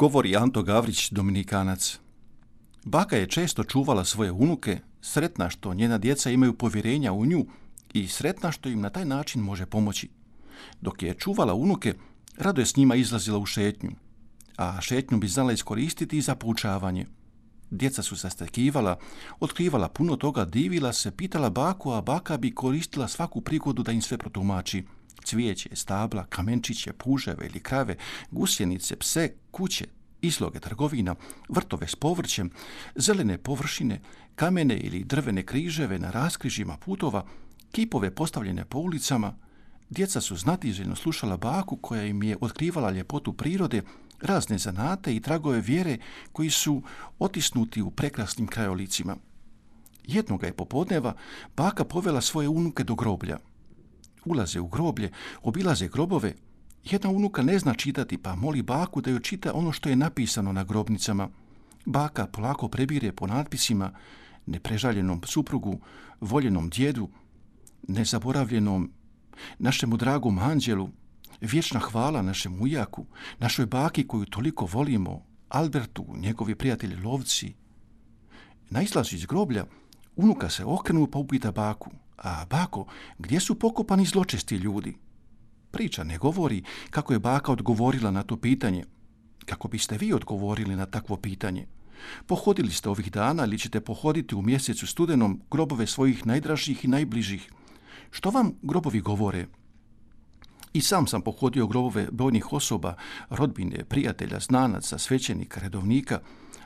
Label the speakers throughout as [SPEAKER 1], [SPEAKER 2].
[SPEAKER 1] Govori Anto Gavrić, Dominikanac. Baka je često čuvala svoje unuke, sretna što njena djeca imaju povjerenja u nju i sretna što im na taj način može pomoći. Dok je čuvala unuke, rado je s njima izlazila u šetnju, a šetnju bi znala iskoristiti i za poučavanje. Djeca su sastakivala, otkrivala puno toga, divila se, pitala baku, a baka bi koristila svaku prigodu da im sve protumači – cvijeće, stabla, kamenčiće, puževe ili krave, gusjenice, pse, kuće, izloge trgovina, vrtove s povrćem, zelene površine, kamene ili drvene križeve na raskrižima putova, kipove postavljene po ulicama, djeca su znatiželjno slušala baku koja im je otkrivala ljepotu prirode, razne zanate i tragove vjere koji su otisnuti u prekrasnim krajolicima. Jednoga je popodneva baka povela svoje unuke do groblja – ulaze u groblje, obilaze grobove. Jedna unuka ne zna čitati, pa moli baku da joj čita ono što je napisano na grobnicama. Baka polako prebire po natpisima neprežaljenom suprugu, voljenom djedu, nezaboravljenom našemu dragom anđelu, vječna hvala našem ujaku, našoj baki koju toliko volimo, Albertu, njegovi prijatelji lovci. Na izlazu iz groblja unuka se okrenu pa upita baku, a bako, gdje su pokopani zločesti ljudi? Priča ne govori kako je baka odgovorila na to pitanje. Kako biste vi odgovorili na takvo pitanje? Pohodili ste ovih dana ili ćete pohoditi u mjesecu studenom grobove svojih najdražih i najbližih. Što vam grobovi govore? I sam sam pohodio grobove brojnih osoba, rodbine, prijatelja, znanaca, svećenika, redovnika.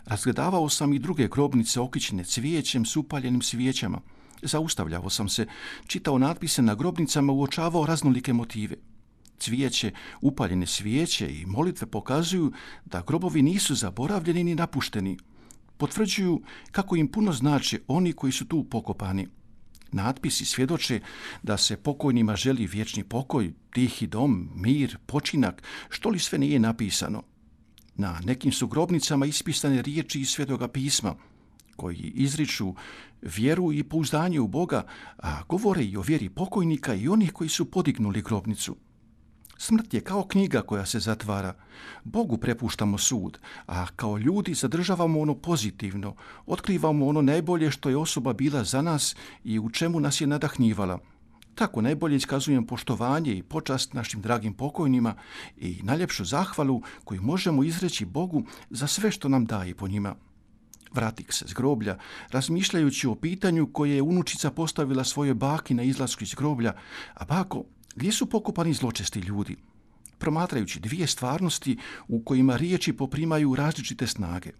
[SPEAKER 1] Razgledavao sam i druge grobnice okićene cvijećem s upaljenim svijećama – Zaustavljao sam se, čitao natpise na grobnicama, uočavao raznolike motive. Cvijeće, upaljene svijeće i molitve pokazuju da grobovi nisu zaboravljeni ni napušteni. Potvrđuju kako im puno znači oni koji su tu pokopani. Natpisi svjedoče da se pokojnima želi vječni pokoj, tihi dom, mir, počinak, što li sve nije napisano. Na nekim su grobnicama ispisane riječi iz svetoga pisma – koji izriču vjeru i pouzdanje u Boga, a govore i o vjeri pokojnika i onih koji su podignuli grobnicu. Smrt je kao knjiga koja se zatvara. Bogu prepuštamo sud, a kao ljudi zadržavamo ono pozitivno, otkrivamo ono najbolje što je osoba bila za nas i u čemu nas je nadahnjivala. Tako najbolje iskazujem poštovanje i počast našim dragim pokojnima i najljepšu zahvalu koju možemo izreći Bogu za sve što nam daje po njima. Vratik se s groblja, razmišljajući o pitanju koje je unučica postavila svoje baki na izlasku iz groblja, a bako, gdje su pokopani zločesti ljudi? Promatrajući dvije stvarnosti u kojima riječi poprimaju različite snage.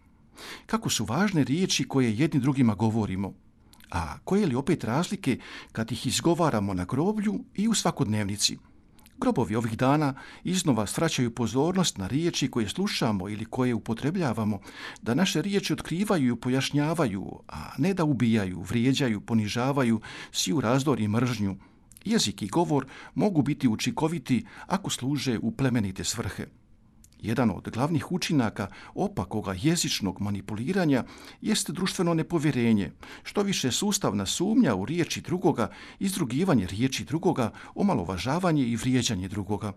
[SPEAKER 1] Kako su važne riječi koje jedni drugima govorimo, a koje li opet razlike kad ih izgovaramo na groblju i u svakodnevnici – Grobovi ovih dana iznova svraćaju pozornost na riječi koje slušamo ili koje upotrebljavamo, da naše riječi otkrivaju i pojašnjavaju, a ne da ubijaju, vrijeđaju, ponižavaju, siju razdor i mržnju. Jezik i govor mogu biti učinkoviti ako služe u plemenite svrhe. Jedan od glavnih učinaka opakoga jezičnog manipuliranja jest društveno nepovjerenje, što više sustavna sumnja u riječi drugoga, izdrugivanje riječi drugoga, omalovažavanje i vrijeđanje drugoga.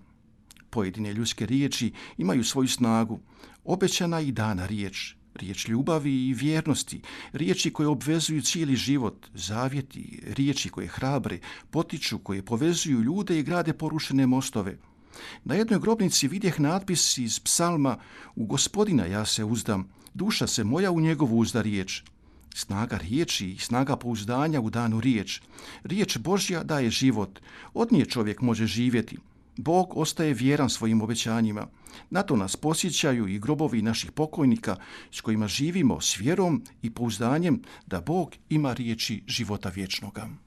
[SPEAKER 1] Pojedine ljudske riječi imaju svoju snagu, obećana i dana riječ, riječ ljubavi i vjernosti, riječi koje obvezuju cijeli život, zavjeti, riječi koje hrabre, potiču, koje povezuju ljude i grade porušene mostove – na jednoj grobnici vidjeh natpis iz psalma U gospodina ja se uzdam, duša se moja u njegovu uzda riječ. Snaga riječi i snaga pouzdanja u danu riječ. Riječ Božja daje život. Od nje čovjek može živjeti. Bog ostaje vjeran svojim obećanjima. Na to nas posjećaju i grobovi naših pokojnika s kojima živimo s vjerom i pouzdanjem da Bog ima riječi života vječnoga.